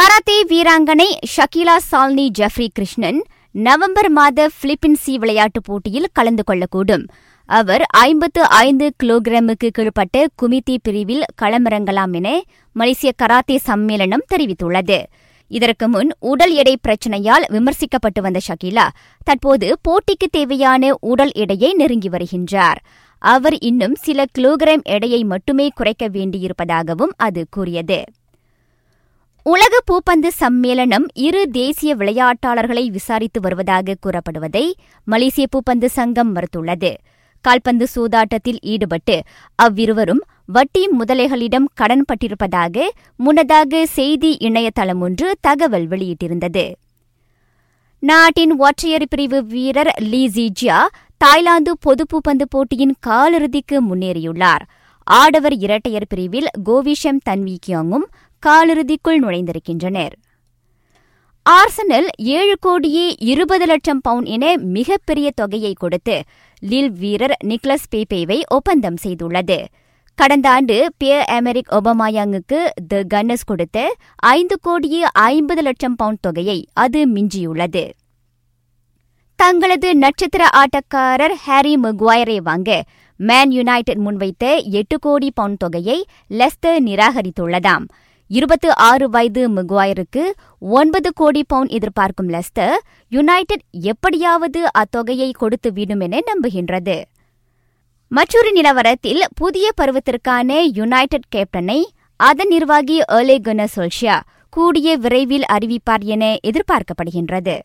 Karate வீராங்கனை Shakila Shalini Jeffrey Krishnan November மாத பிலிப்பின்சி விளையாட்டுப் போட்டியில் கலந்து கொள்ளக்கூடும். அவர் ஐம்பத்து ஐந்து கிலோகிராமுக்கு கீழ்ப்பட்ட குமித்தி பிரிவில் களமிறங்கலாம் என மலேசிய கராத்தே சம்மேளனம் தெரிவித்துள்ளது. இதற்கு முன் உடல் எடை பிரச்சினையால் விமர்சிக்கப்பட்டு வந்த ஷகிலா தற்போது போட்டிக்கு தேவையான உடல் எடையை நெருங்கி வருகின்றார். அவர் இன்னும் சில கிலோகிராம் எடையை மட்டுமே குறைக்க வேண்டியிருப்பதாகவும் அது கூறியது. உலக பூப்பந்து சம்மேளனம் இரு தேசிய விளையாட்டாளர்களை விசாரித்து வருவதாக கூறப்படுவதை மலேசிய பூப்பந்து சங்கம் மறுத்துள்ளது. கால்பந்து சூதாட்டத்தில் ஈடுபட்டு அவ்விருவரும் வட்டி முதலைகளிடம் கடன்பட்டிருப்பதாக முன்னதாக செய்தி இணையதளம் ஒன்று தகவல் வெளியிட்டிருந்தது. நாட்டின் ஒற்றையர் பிரிவு வீரர் லீ ஜிஜியா தாய்லாந்து பொதுப்பூப்பந்து போட்டியின் காலிறுதிக்கு முன்னேறியுள்ளார். ஆடவர் இரட்டையர் பிரிவில் கோவிஷம் தன்வி கியோங்கும் காலிறுதிக்குள் நுழைந்திருக்கின்றனர். ஆர்சனல் ஏழு கோடியே இருபது லட்சம் பவுண்ட் என மிகப்பெரிய தொகையை கொடுத்து லில் வீரர் நிக்லஸ் பேபேவை ஒப்பந்தம் செய்துள்ளது. கடந்த ஆண்டு பியர் அமெரிக் ஒபாமாயாங்குக்கு தி கன்னஸ் கொடுத்த ஐந்து கோடியே ஐம்பது லட்சம் பவுண்ட் தொகையை அது மிஞ்சியுள்ளது. தங்களது நட்சத்திர ஆட்டக்காரர் ஹாரி மெக்வாயரை வாங்க மேன் யுனைடெட் முன்வைத்த எட்டு கோடி பவுண்ட் தொகையை லெஸ்டர் நிராகரித்துள்ளதாம். இருபத்து ஆறு வயது மெக்வாயருக்கு ஒன்பது கோடி பவுண்ட் எதிர்பார்க்கும் லெஸ்டர் யுனைடெட் எப்படியாவது அத்தொகையை கொடுத்து விடும் என நம்புகின்றது. மற்றொரு நிலவரத்தில் புதிய பருவத்திற்கான யுனைடெட் கேப்டனை அதன் நிர்வாகி ஏர்லே குன சோல்ஷியா கூடிய விரைவில் அறிவிப்பார் என எதிர்பார்க்கப்படுகின்றது.